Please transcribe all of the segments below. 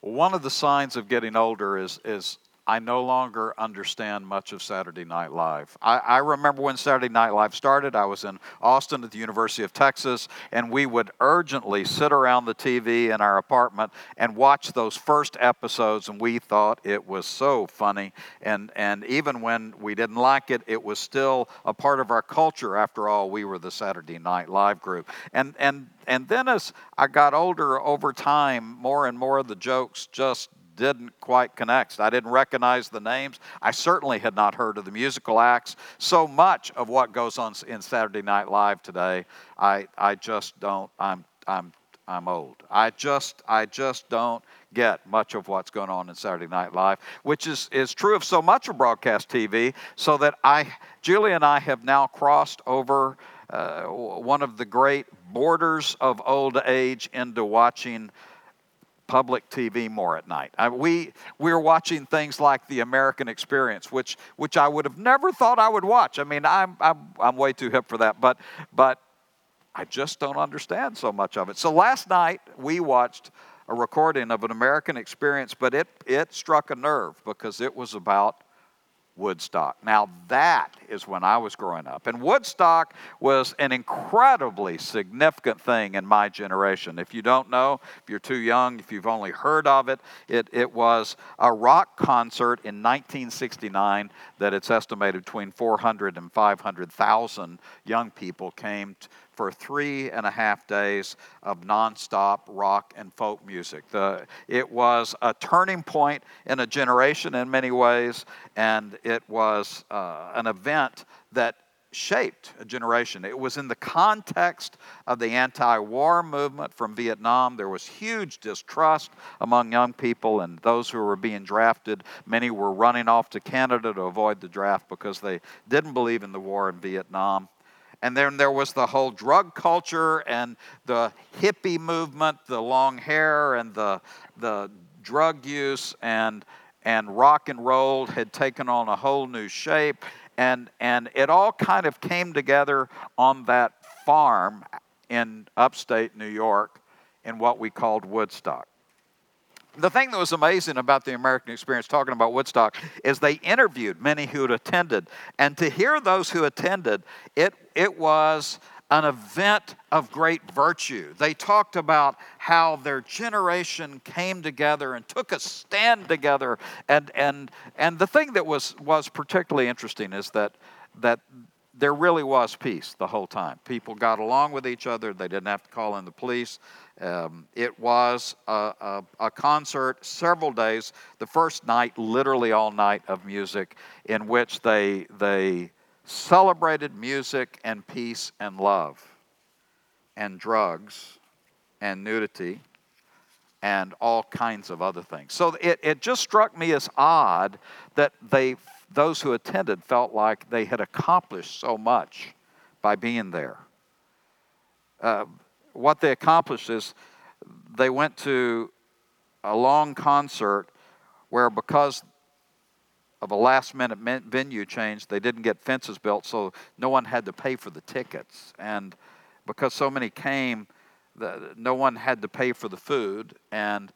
One of the signs of getting older is, is I no longer understand much of Saturday Night Live. I, I, remember when Saturday Night Live started, I was in Austin at the University of Texas, and we would urgently sit around the TV in our apartment and watch those first episodes, and we thought it was so funny. And, and even when we didn't like it, it was still a part of our culture. After all, we were the Saturday Night Live group. And, and, and then as I got older over time, more and more of the jokes just didn't quite connect. I didn't recognize the names. I certainly had not heard of the musical acts. So much of what goes on in Saturday Night Live today, I, I just don't, I'm, I'm, I'm old. I just, I just don't get much of what's going on in Saturday Night Live, which is, is true of so much of broadcast TV, so that I, Julie and I have now crossed over uh, one of the great borders of old age into watching public TV more at night. I, we we are watching things like the American Experience, which which I would have never thought I would watch. I mean, I'm I'm I'm way too hip for that, but but I just don't understand so much of it. So last night we watched a recording of an American Experience, but it it struck a nerve because it was about Woodstock. Now, that is when I was growing up. And Woodstock was an incredibly significant thing in my generation. If you don't know, if you're too young, if you've only heard of it, it, it was a rock concert in 1969 that it's estimated between 400 and 500,000 young people came for three and a half days of nonstop rock and folk music. The, it was a turning point in a generation in many ways, and it was uh, an event that shaped a generation. It was in the context of the anti war movement from Vietnam. There was huge distrust among young people and those who were being drafted. Many were running off to Canada to avoid the draft because they didn't believe in the war in Vietnam. And then there was the whole drug culture and the hippie movement, the long hair and the, the drug use and, and rock and roll had taken on a whole new shape. And, and it all kind of came together on that farm in upstate New York in what we called Woodstock the thing that was amazing about the American experience, talking about Woodstock, is they interviewed many who had attended. And to hear those who attended, it, it was an event of great virtue. They talked about how their generation came together and took a stand together. And, and, and the thing that was, was particularly interesting is that, that there really was peace the whole time. People got along with each other, they didn't have to call in the police. Um, it was a, a, a, concert, several days. The first night, literally all night of music, in which they, they celebrated music and peace and love, and drugs, and nudity, and all kinds of other things. So it, it just struck me as odd that they, those who attended felt like they had accomplished so much by being there. Uh, what they accomplished is they went to a long concert where because of a last minute venue change, they didn't get fences built, so no one had to pay for the tickets. And because so many came, the, no one had to pay for the food. And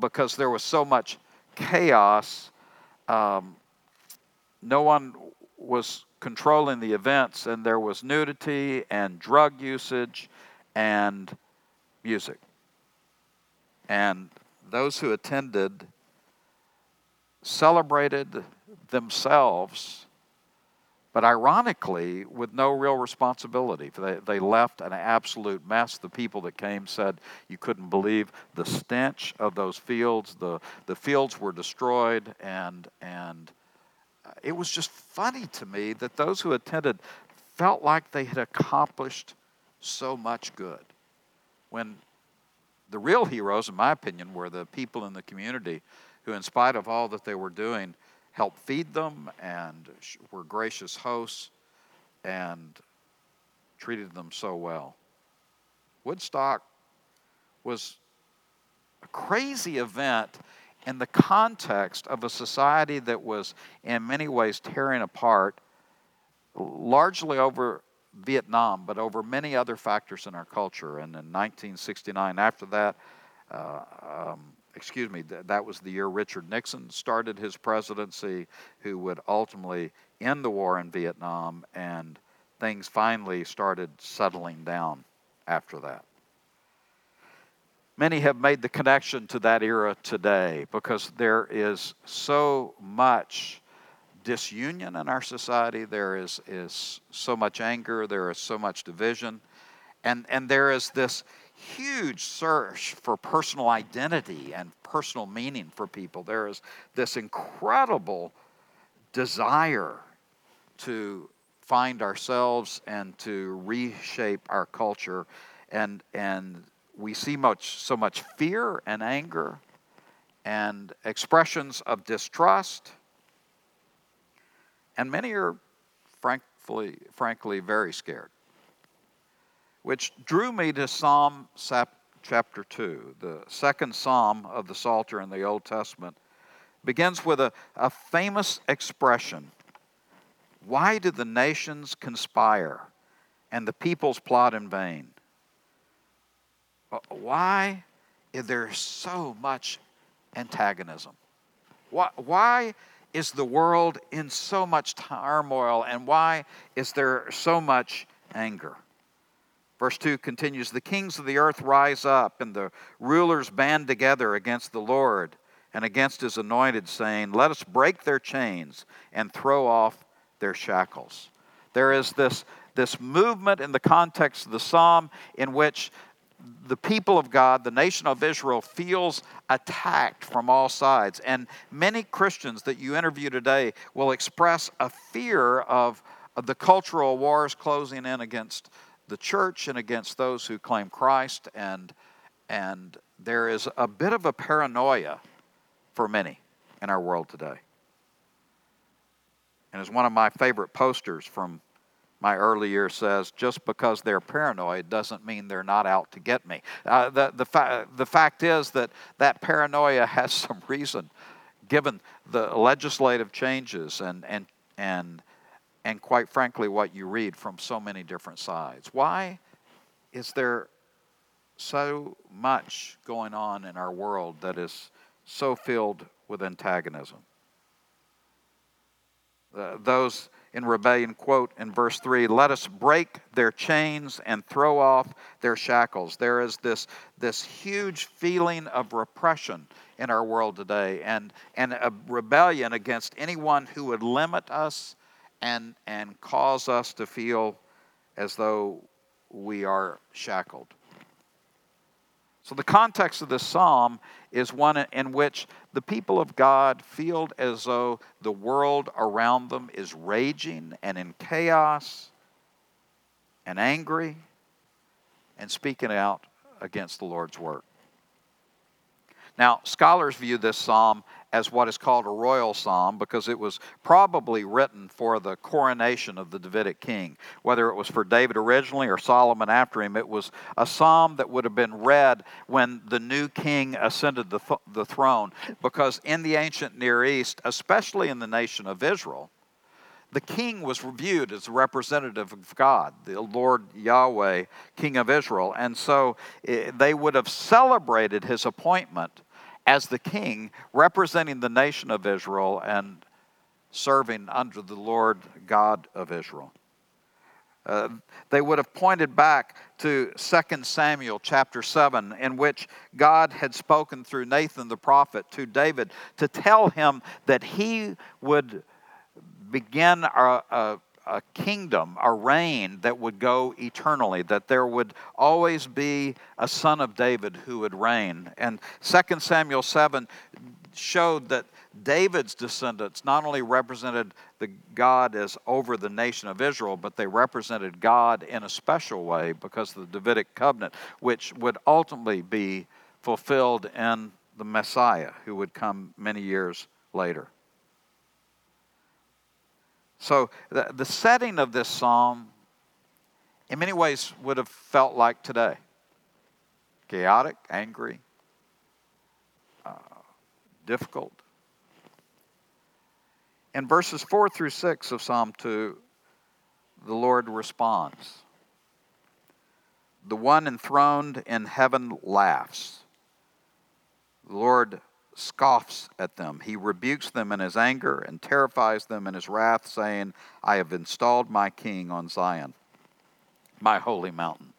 because there was so much chaos, um, no one was controlling the events, and there was nudity and drug usage and music. And those who attended celebrated themselves, but ironically, with no real responsibility. They, they left an absolute mess. The people that came said you couldn't believe the stench of those fields. The, the fields were destroyed, and, and it was just funny to me that those who attended felt like they had accomplished so much good. When the real heroes, in my opinion, were the people in the community who, in spite of all that they were doing, helped feed them and were gracious hosts and treated them so well. Woodstock was a crazy event in the context of a society that was, in many ways, tearing apart, largely over Vietnam, but over many other factors in our culture. And in 1969, after that, uh, um, excuse me, th- that was the year Richard Nixon started his presidency, who would ultimately end the war in Vietnam, and things finally started settling down after that. Many have made the connection to that era today because there is so much disunion in our society, there is, is so much anger, there is so much division, and, and there is this huge search for personal identity and personal meaning for people. There is this incredible desire to find ourselves and to reshape our culture. And and we see much so much fear and anger and expressions of distrust. And many are frankly frankly very scared. Which drew me to Psalm chapter 2 the second psalm of the psalter in the old testament begins with a, a famous expression. Why do the nations conspire and the peoples plot in vain why is there so much antagonism? Why, why is the world in so much turmoil and why is there so much anger? Verse 2 continues The kings of the earth rise up, and the rulers band together against the Lord and against his anointed, saying, Let us break their chains and throw off their shackles. There is this, this movement in the context of the psalm in which the people of God, the nation of Israel, feels attacked from all sides. And many Christians that you interview today will express a fear of, the cultural wars closing in against the church and against those who claim Christ. And, and there is a bit of a paranoia for many in our world today. And as one of my favorite posters from my early years says, just because they're paranoid doesn't mean they're not out to get me. Uh, the, the, fa- the fact is that that paranoia has some reason, given the legislative changes and, and, and, and quite frankly, what you read from so many different sides. Why is there so much going on in our world that is so filled with antagonism? Uh, those in rebellion quote in verse 3 let us break their chains and throw off their shackles. There is this this huge feeling of repression in our world today and and a rebellion against anyone who would limit us and and cause us to feel as though we are shackled so, the context of this psalm is one in which the people of God feel as though the world around them is raging and in chaos and angry and speaking out against the Lord's work. Now, scholars view this psalm as what is called a royal psalm because it was probably written for the coronation of the Davidic king. Whether it was for David originally or Solomon after him, it was a psalm that would have been read when the new king ascended the, th- the throne because in the ancient Near East, especially in the nation of Israel, the king was viewed as a representative of God, the Lord Yahweh, King of Israel. And so eh, they would have celebrated his appointment as the king representing the nation of Israel and serving under the Lord God of Israel. Uh, they would have pointed back to 2 Samuel chapter 7, in which God had spoken through Nathan the prophet to David to tell him that he would begin a, a, a kingdom, a reign that would go eternally, that there would always be a son of David who would reign. And 2 Samuel 7 showed that David's descendants not only represented the God as over the nation of Israel, but they represented God in a special way because of the Davidic covenant, which would ultimately be fulfilled in the Messiah who would come many years later. So, the, the setting of this psalm, in many ways, would have felt like today chaotic, angry, uh, difficult. In verses 4 through 6 of Psalm 2, the Lord responds. The one enthroned in heaven laughs. The Lord scoffs at them. He rebukes them in his anger and terrifies them in his wrath, saying, I have installed my king on Zion, my holy mountain.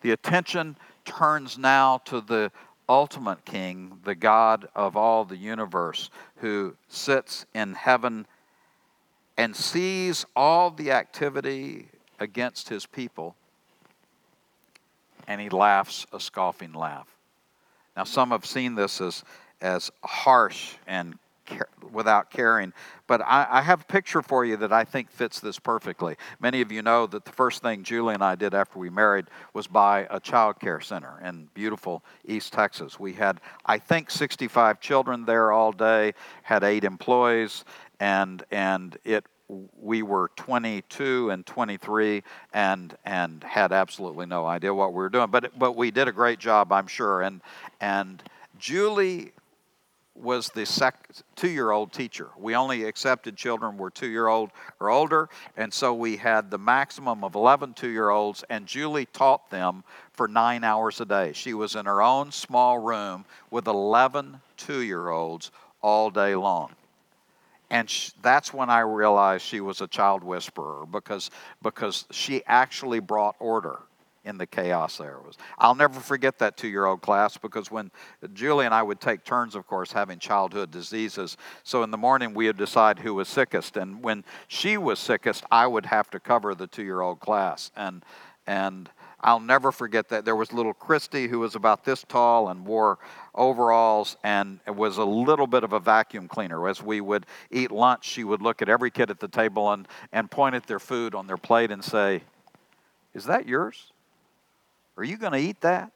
The attention turns now to the ultimate king, the God of all the universe, who sits in heaven and sees all the activity against his people, and he laughs a scoffing laugh. Now, some have seen this as, as harsh and without caring. But I, I, have a picture for you that I think fits this perfectly. Many of you know that the first thing Julie and I did after we married was buy a child care center in beautiful East Texas. We had, I think, 65 children there all day, had eight employees, and, and it we were 22 and 23 and and had absolutely no idea what we were doing but but we did a great job I'm sure and and Julie was the sec- two year old teacher. We only accepted children were two year old or older, and so we had the maximum of 11 two year olds, and Julie taught them for nine hours a day. She was in her own small room with 11 two year olds all day long. And sh- that's when I realized she was a child whisperer because, because she actually brought order in the chaos there was. I'll never forget that two year old class because when Julie and I would take turns, of course, having childhood diseases. So in the morning we would decide who was sickest. And when she was sickest, I would have to cover the two year old class. And, and I'll never forget that. There was little Christy who was about this tall and wore overalls and was a little bit of a vacuum cleaner. As we would eat lunch, she would look at every kid at the table and, and point at their food on their plate and say, Is that yours? Are you going to eat that?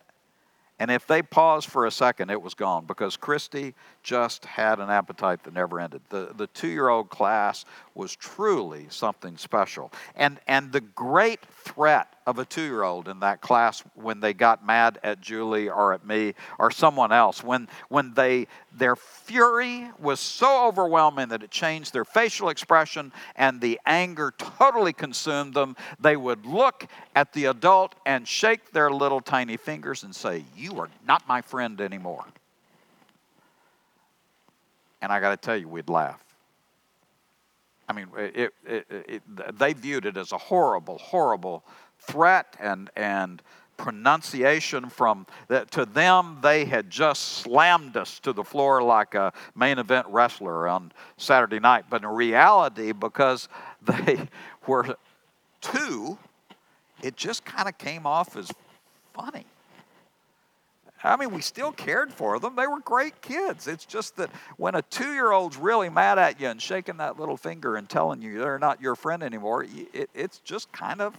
And if they paused for a second, it was gone because Christy just had an appetite that never ended. The, the two year old class was truly something special. And, and the great threat of a two year old in that class when they got mad at Julie or at me or someone else, when, when they, their fury was so overwhelming that it changed their facial expression and the anger totally consumed them, they would look at the adult and shake their little tiny fingers and say, You are not my friend anymore. And I got to tell you, we'd laugh. I mean, it, it, it, they viewed it as a horrible, horrible threat and, and pronunciation from that to them they had just slammed us to the floor like a main event wrestler on saturday night. But in reality because they were two it just kind of came off as funny I mean, we still cared for them. They were great kids. It's just that when a two year old's really mad at you and shaking that little finger and telling you they're not your friend anymore, it, it's just kind of,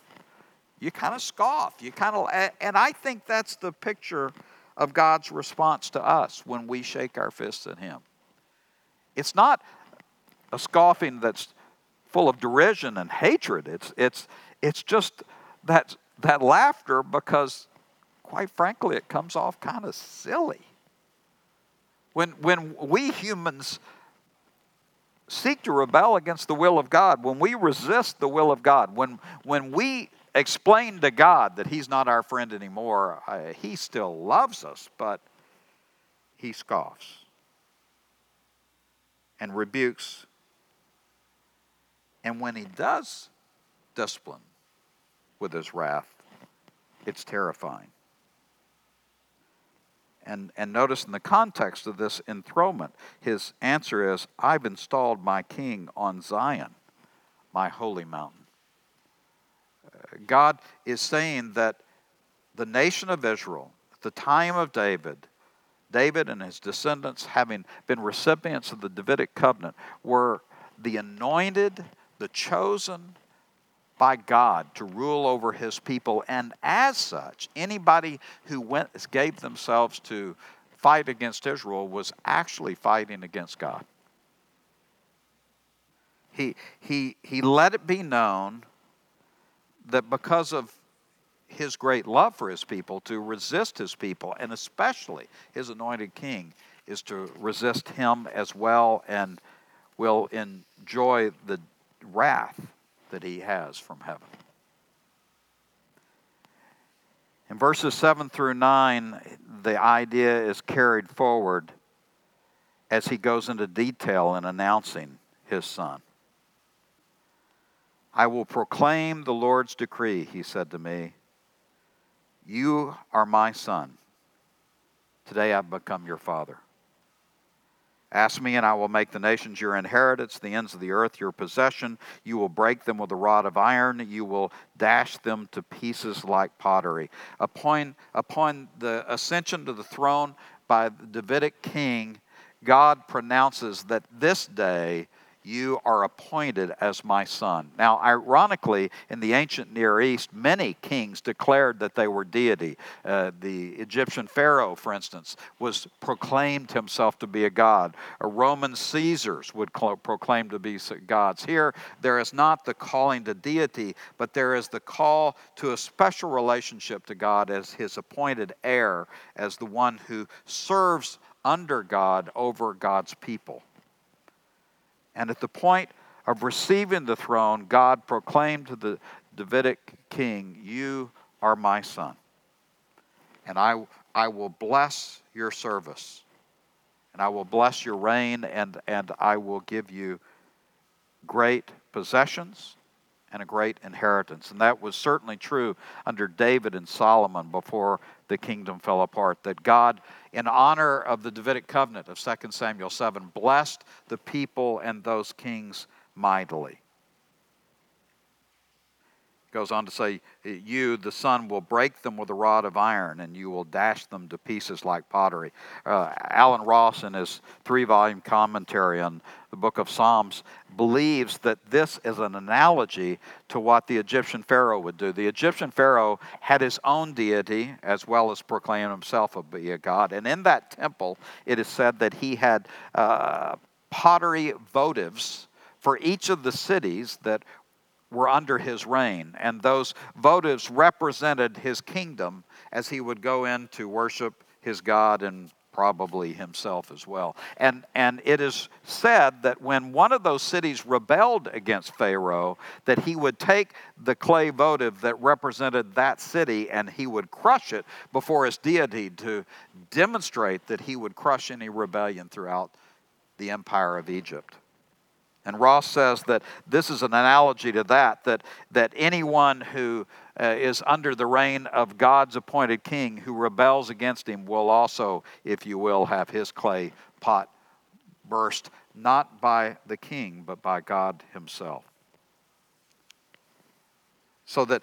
you kind of scoff. You kind of, and I think that's the picture of God's response to us when we shake our fists at Him. It's not a scoffing that's full of derision and hatred. It's, it's, it's just that, that laughter because quite frankly, it comes off kind of silly. When, when we humans seek to rebel against the will of God, when we resist the will of God, when, when we explain to God that He's not our friend anymore, uh, He still loves us, but He scoffs and rebukes. And when He does discipline with His wrath, it's terrifying. And, and notice in the context of this enthronement, his answer is, I've installed my king on Zion, my holy mountain. Uh, God is saying that the nation of Israel, at the time of David, David and his descendants, having been recipients of the Davidic covenant, were the anointed, the chosen, by God to rule over his people. And as such, anybody who went, gave themselves to fight against Israel was actually fighting against God. He, he, he let it be known that because of his great love for his people, to resist his people, and especially his anointed king, is to resist him as well and will enjoy the wrath that he has from heaven. In verses 7 through 9, the idea is carried forward as he goes into detail in announcing his son. I will proclaim the Lord's decree, he said to me. You are my son. Today I've become your father. Ask me, and I will make the nations your inheritance, the ends of the earth your possession. You will break them with a rod of iron. You will dash them to pieces like pottery. Upon, upon the ascension to the throne by the Davidic king, God pronounces that this day you are appointed as my son. Now, ironically, in the ancient Near East, many kings declared that they were deity. Uh, the Egyptian Pharaoh, for instance, was proclaimed himself to be a god. A Roman Caesars would cl- proclaim to be gods. Here, there is not the calling to deity, but there is the call to a special relationship to God as his appointed heir, as the one who serves under God over God's people. And at the point of receiving the throne, God proclaimed to the Davidic king, You are my son, and I, I will bless your service, and I will bless your reign, and, and I will give you great possessions and a great inheritance. And that was certainly true under David and Solomon before the kingdom fell apart. That God, in honor of the Davidic covenant of 2 Samuel 7, blessed the people and those kings mightily goes on to say, You, the son, will break them with a rod of iron, and you will dash them to pieces like pottery. Uh, Allen Ross, in his three volume commentary on the book of Psalms, believes that this is an analogy to what the Egyptian Pharaoh would do. The Egyptian Pharaoh had his own deity as well as proclaimed himself to be a god. And in that temple, it is said that he had uh, pottery votives for each of the cities that were under his reign, and those votives represented his kingdom as he would go in to worship his God and probably himself as well. And, and it is said that when one of those cities rebelled against Pharaoh, that he would take the clay votive that represented that city and he would crush it before his deity to demonstrate that he would crush any rebellion throughout the empire of Egypt. And Ross says that this is an analogy to that, that, that anyone who uh, is under the reign of God's appointed king who rebels against him will also, if you will, have his clay pot burst, not by the king, but by God himself. So that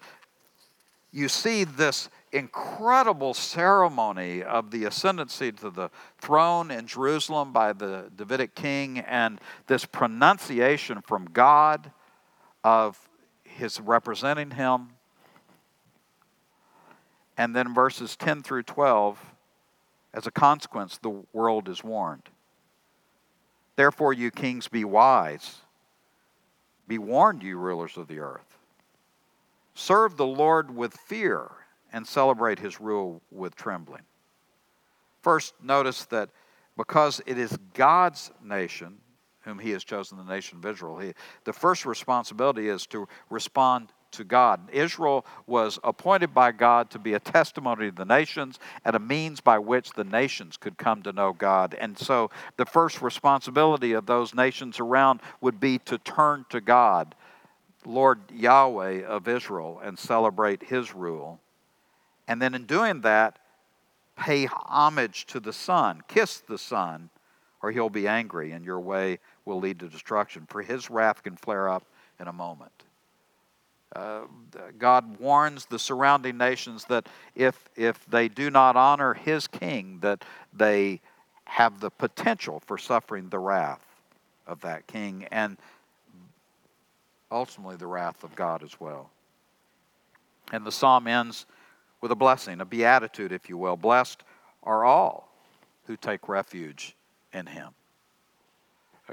you see this incredible ceremony of the ascendancy to the throne in Jerusalem by the Davidic king and this pronunciation from God of his representing him. And then verses 10 through 12, as a consequence, the world is warned. Therefore, you kings, be wise. Be warned, you rulers of the earth. Serve the Lord with fear and celebrate his rule with trembling. First, notice that because it is God's nation whom he has chosen, the nation of Israel, he, the first responsibility is to respond to God. Israel was appointed by God to be a testimony to the nations and a means by which the nations could come to know God. And so the first responsibility of those nations around would be to turn to God, Lord Yahweh of Israel, and celebrate his rule. And then in doing that, pay homage to the Son, kiss the Son, or he'll be angry and your way will lead to destruction. For his wrath can flare up in a moment. Uh, God warns the surrounding nations that if, if they do not honor his king, that they have the potential for suffering the wrath of that king and ultimately the wrath of God as well. And the psalm ends with a blessing, a beatitude, if you will. Blessed are all who take refuge in him.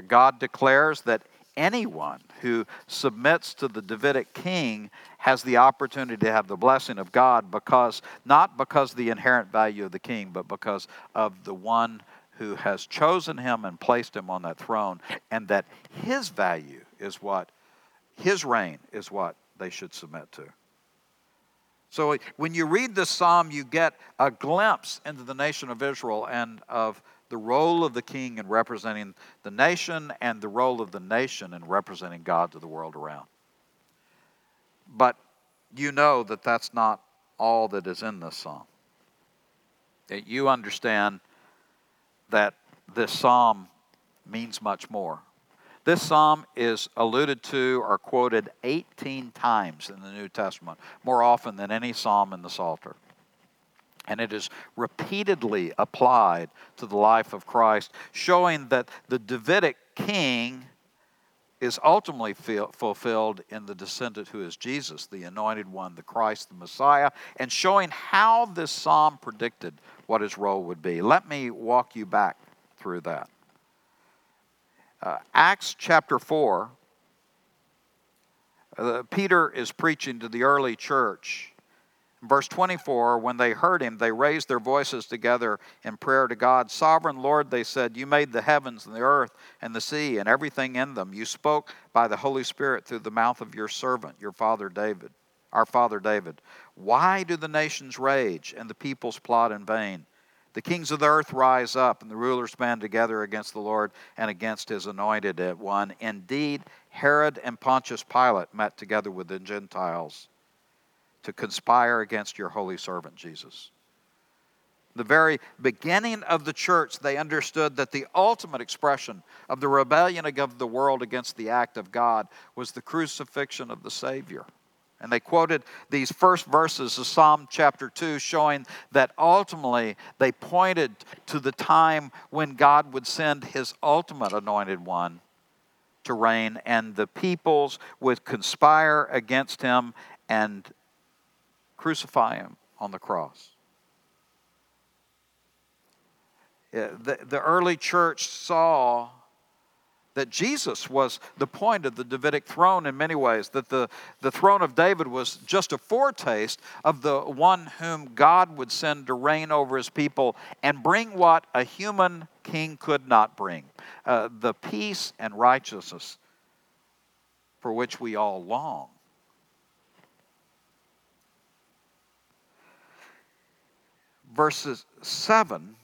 God declares that anyone who submits to the Davidic king has the opportunity to have the blessing of God because not because the inherent value of the king, but because of the one who has chosen him and placed him on that throne, and that his value is what, his reign is what they should submit to. So when you read this psalm, you get a glimpse into the nation of Israel and of the role of the king in representing the nation and the role of the nation in representing God to the world around. But you know that that's not all that is in this psalm. That you understand that this psalm means much more. This psalm is alluded to or quoted 18 times in the New Testament, more often than any psalm in the Psalter. And it is repeatedly applied to the life of Christ, showing that the Davidic king is ultimately fulfilled in the descendant who is Jesus, the anointed one, the Christ, the Messiah, and showing how this psalm predicted what his role would be. Let me walk you back through that. Uh, Acts chapter 4, uh, Peter is preaching to the early church Verse 24 When they heard him, they raised their voices together in prayer to God. Sovereign Lord, they said, You made the heavens and the earth and the sea and everything in them. You spoke by the Holy Spirit through the mouth of your servant, your father David, our father David. Why do the nations rage and the peoples plot in vain? The kings of the earth rise up, and the rulers band together against the Lord and against his anointed one. Indeed, Herod and Pontius Pilate met together with the Gentiles to conspire against your holy servant Jesus. The very beginning of the church, they understood that the ultimate expression of the rebellion of the world against the act of God was the crucifixion of the Savior. And they quoted these first verses of Psalm chapter 2, showing that ultimately they pointed to the time when God would send his ultimate anointed one to reign, and the peoples would conspire against him and crucify him on the cross. The, the early church saw that Jesus was the point of the Davidic throne in many ways, that the, the throne of David was just a foretaste of the one whom God would send to reign over his people and bring what a human king could not bring uh, the peace and righteousness for which we all long. verses 7,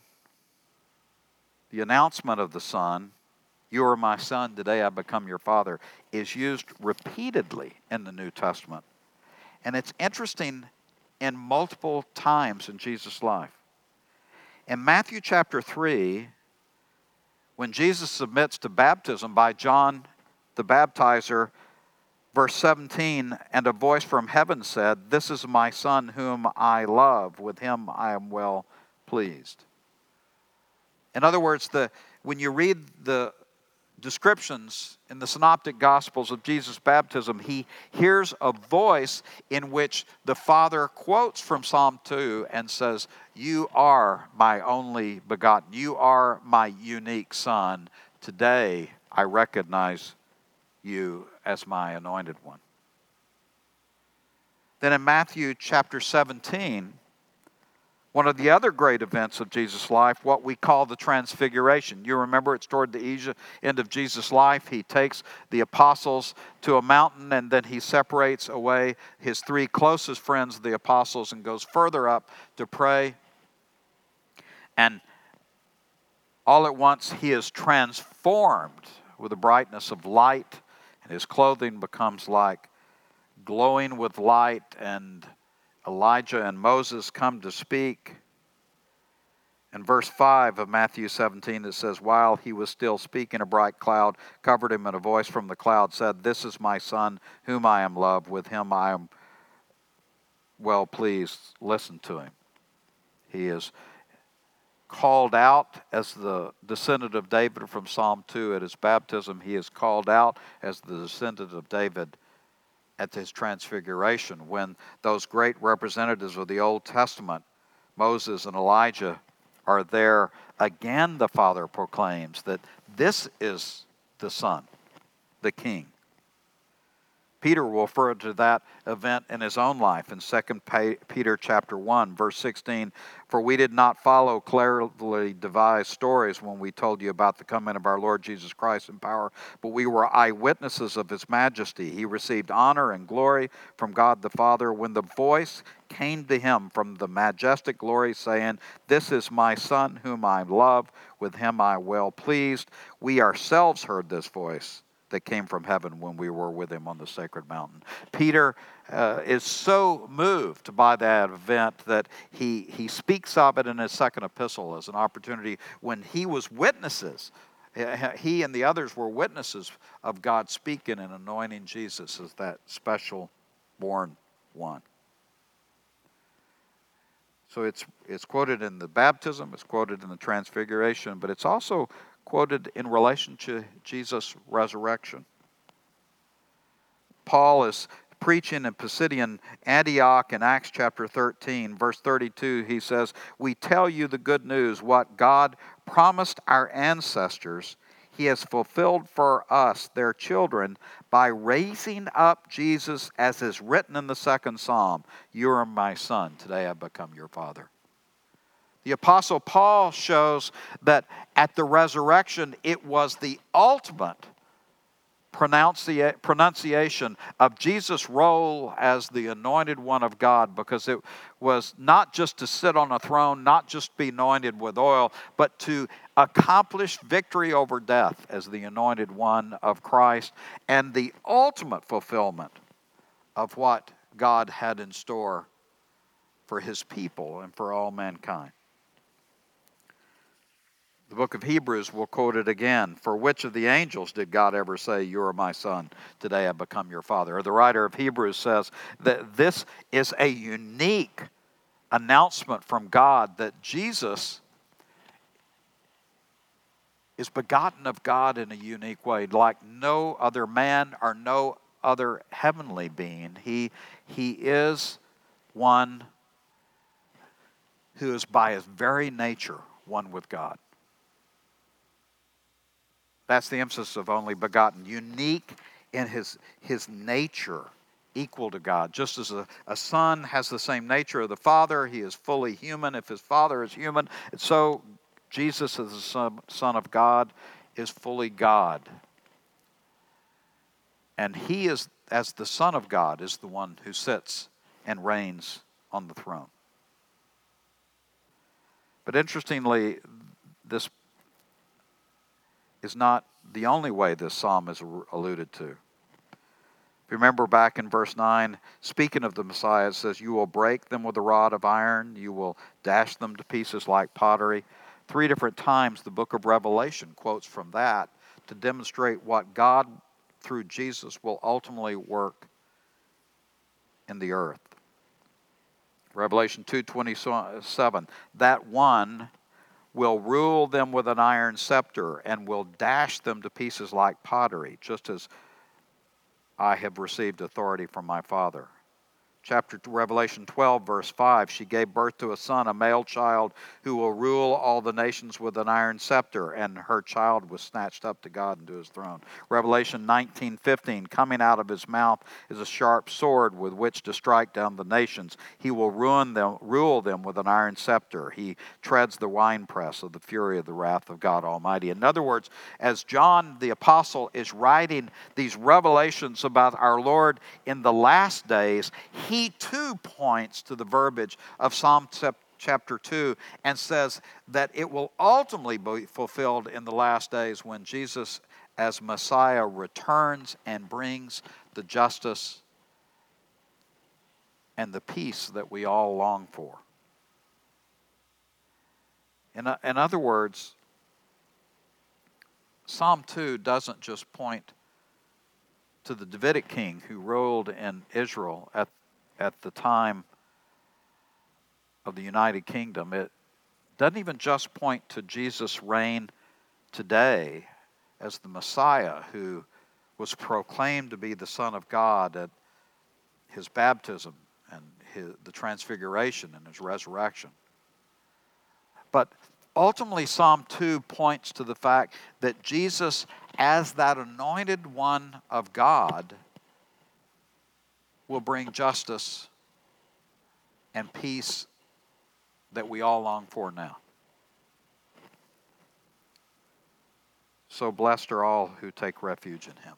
the announcement of the Son, You are my Son, today I become your Father, is used repeatedly in the New Testament. And it's interesting in multiple times in Jesus' life. In Matthew chapter 3, when Jesus submits to baptism by John the baptizer, Verse 17, and a voice from heaven said, This is my Son whom I love. With him I am well pleased. In other words, the, when you read the descriptions in the synoptic gospels of Jesus' baptism, he hears a voice in which the Father quotes from Psalm 2 and says, You are my only begotten. You are my unique Son. Today I recognize you as my anointed one. Then in Matthew chapter 17, one of the other great events of Jesus' life, what we call the transfiguration. You remember it's toward the end of Jesus' life. He takes the apostles to a mountain and then he separates away his three closest friends, the apostles, and goes further up to pray. And all at once he is transformed with the brightness of light and his clothing becomes like glowing with light, and Elijah and Moses come to speak. In verse 5 of Matthew 17, it says, While he was still speaking, a bright cloud covered him, and a voice from the cloud said, This is my son, whom I am loved. With him I am well pleased. Listen to him. He is called out as the descendant of David from Psalm 2 at his baptism. He is called out as the descendant of David at his transfiguration when those great representatives of the Old Testament, Moses and Elijah, are there. Again, the Father proclaims that this is the Son, the King. Peter will refer to that event in his own life in 2 Peter chapter 1 verse 16 for we did not follow cleverly devised stories when we told you about the coming of our Lord Jesus Christ in power but we were eyewitnesses of his majesty. He received honor and glory from God the Father when the voice came to him from the majestic glory saying this is my son whom I love with him I well pleased. We ourselves heard this voice that came from heaven when we were with him on the sacred mountain. Peter uh, is so moved by that event that he, he speaks of it in his second epistle as an opportunity when he was witnesses. He and the others were witnesses of God speaking and anointing Jesus as that special born one. So it's, it's quoted in the baptism, it's quoted in the transfiguration, but it's also quoted in relation to Jesus' resurrection. Paul is preaching in Pisidian Antioch in Acts chapter 13, verse 32. He says, We tell you the good news, what God promised our ancestors. He has fulfilled for us, their children, by raising up Jesus, as is written in the second psalm You are my son, today I become your father. The Apostle Paul shows that at the resurrection, it was the ultimate pronunciation of Jesus' role as the anointed one of God because it was not just to sit on a throne, not just be anointed with oil, but to accomplish victory over death as the anointed one of Christ and the ultimate fulfillment of what God had in store for his people and for all mankind. The book of Hebrews will quote it again. For which of the angels did God ever say, You are my son, today I become your father? Or the writer of Hebrews says that this is a unique announcement from God that Jesus is begotten of God in a unique way, like no other man or no other heavenly being. He, he is one who is by his very nature one with God. That's the emphasis of only begotten, unique in his, his nature, equal to God. Just as a, a son has the same nature of the Father, he is fully human. If his Father is human, so Jesus, as the son, son of God, is fully God. And he is, as the Son of God, is the one who sits and reigns on the throne. But interestingly, this is not the only way this psalm is alluded to. If you remember back in verse 9, speaking of the Messiah, it says, You will break them with a rod of iron, you will dash them to pieces like pottery. Three different times the book of Revelation quotes from that to demonstrate what God, through Jesus, will ultimately work in the earth. Revelation 2:27 that one will rule them with an iron scepter and will dash them to pieces like pottery, just as I have received authority from my Father chapter Revelation 12 verse 5 she gave birth to a son a male child who will rule all the nations with an iron scepter and her child was snatched up to God and to his throne. Revelation 19:15 coming out of his mouth is a sharp sword with which to strike down the nations. He will ruin them rule them with an iron scepter. He treads the winepress of the fury of the wrath of God almighty. In other words as John the apostle is writing these revelations about our Lord in the last days he he too points to the verbiage of Psalm chapter 2 and says that it will ultimately be fulfilled in the last days when Jesus, as Messiah, returns and brings the justice and the peace that we all long for. In, in other words, Psalm 2 doesn't just point to the Davidic king who ruled in Israel at at the time of the United Kingdom, it doesn't even just point to Jesus' reign today as the Messiah who was proclaimed to be the Son of God at his baptism and his, the transfiguration and his resurrection. But ultimately, Psalm 2 points to the fact that Jesus, as that anointed one of God, will bring justice and peace that we all long for now. So blessed are all who take refuge in him.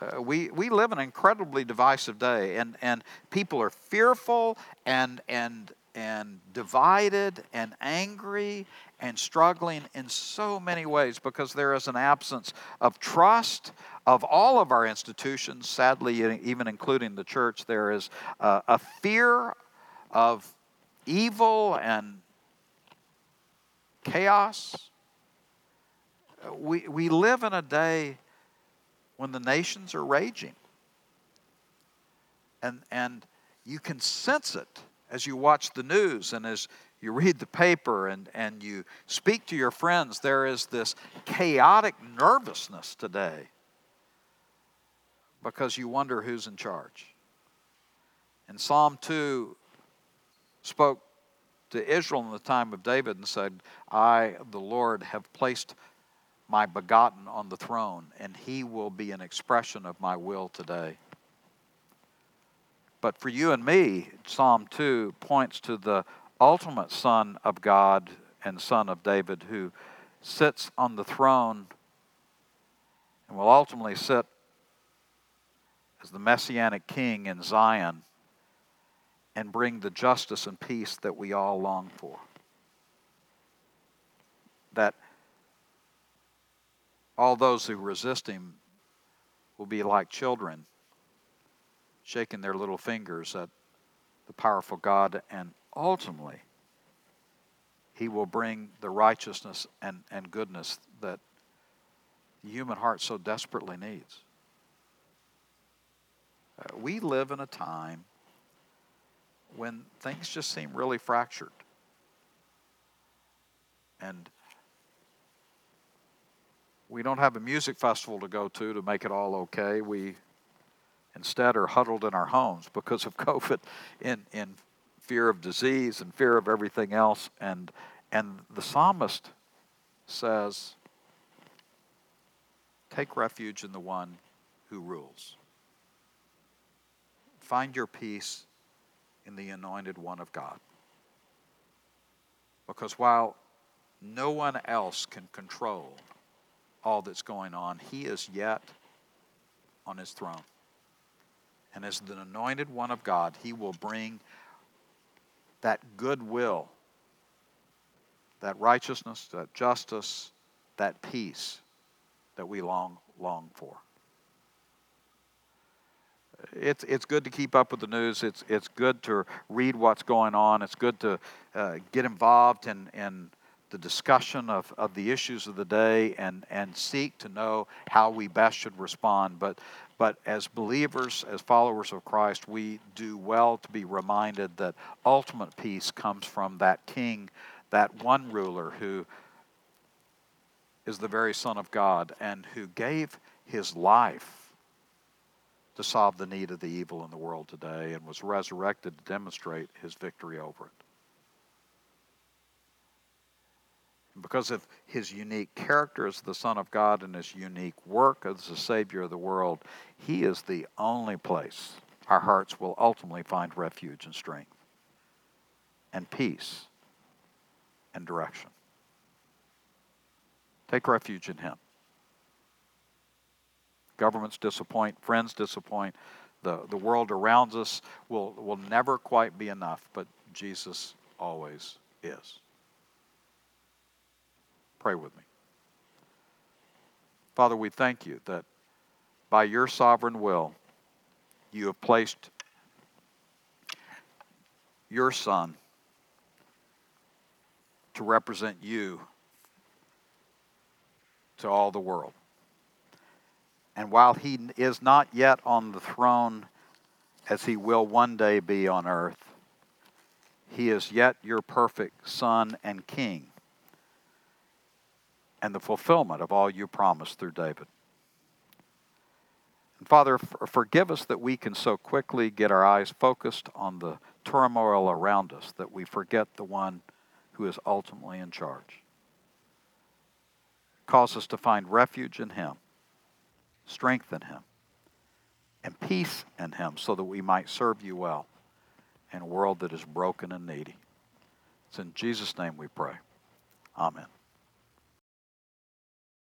Uh, we, we live in an incredibly divisive day, and, and people are fearful and, and, and divided and angry and struggling in so many ways because there is an absence of trust of all of our institutions, sadly, even including the church. There is uh, a fear of evil and chaos we, we live in a day when the nations are raging. And, and you can sense it as you watch the news and as you read the paper and, and you speak to your friends. There is this chaotic nervousness today because you wonder who's in charge. And Psalm 2 spoke to Israel in the time of David and said, I, the Lord, have placed my begotten on the throne, and he will be an expression of my will today. But for you and me, Psalm 2 points to the ultimate Son of God and Son of David who sits on the throne and will ultimately sit as the Messianic King in Zion and bring the justice and peace that we all long for. That all those who resist him will be like children, shaking their little fingers at the powerful God, and ultimately, he will bring the righteousness and, and goodness that the human heart so desperately needs. Uh, we live in a time when things just seem really fractured. And we don't have a music festival to go to to make it all okay. We instead are huddled in our homes because of COVID in, in fear of disease and fear of everything else. And, and the psalmist says, Take refuge in the one who rules. Find your peace in the anointed one of God. Because while no one else can control all that's going on, he is yet on his throne. And as the anointed one of God, he will bring that goodwill, that righteousness, that justice, that peace that we long long for. It's, it's good to keep up with the news. It's, it's good to read what's going on. It's good to uh, get involved in, in the discussion of, of the issues of the day and, and seek to know how we best should respond. But, but as believers, as followers of Christ, we do well to be reminded that ultimate peace comes from that king, that one ruler who is the very Son of God and who gave his life to solve the need of the evil in the world today and was resurrected to demonstrate his victory over it. Because of his unique character as the Son of God and his unique work as the Savior of the world, he is the only place our hearts will ultimately find refuge and strength and peace and direction. Take refuge in him. Governments disappoint, friends disappoint, the, the world around us will, will never quite be enough, but Jesus always is. Pray with me. Father, we thank you that by your sovereign will, you have placed your Son to represent you to all the world. And while he is not yet on the throne as he will one day be on earth, he is yet your perfect Son and King and the fulfillment of all you promised through David. And Father, forgive us that we can so quickly get our eyes focused on the turmoil around us that we forget the one who is ultimately in charge. Cause us to find refuge in Him, strength in Him, and peace in him so that we might serve you well in a world that is broken and needy. It's in Jesus' name we pray. Amen.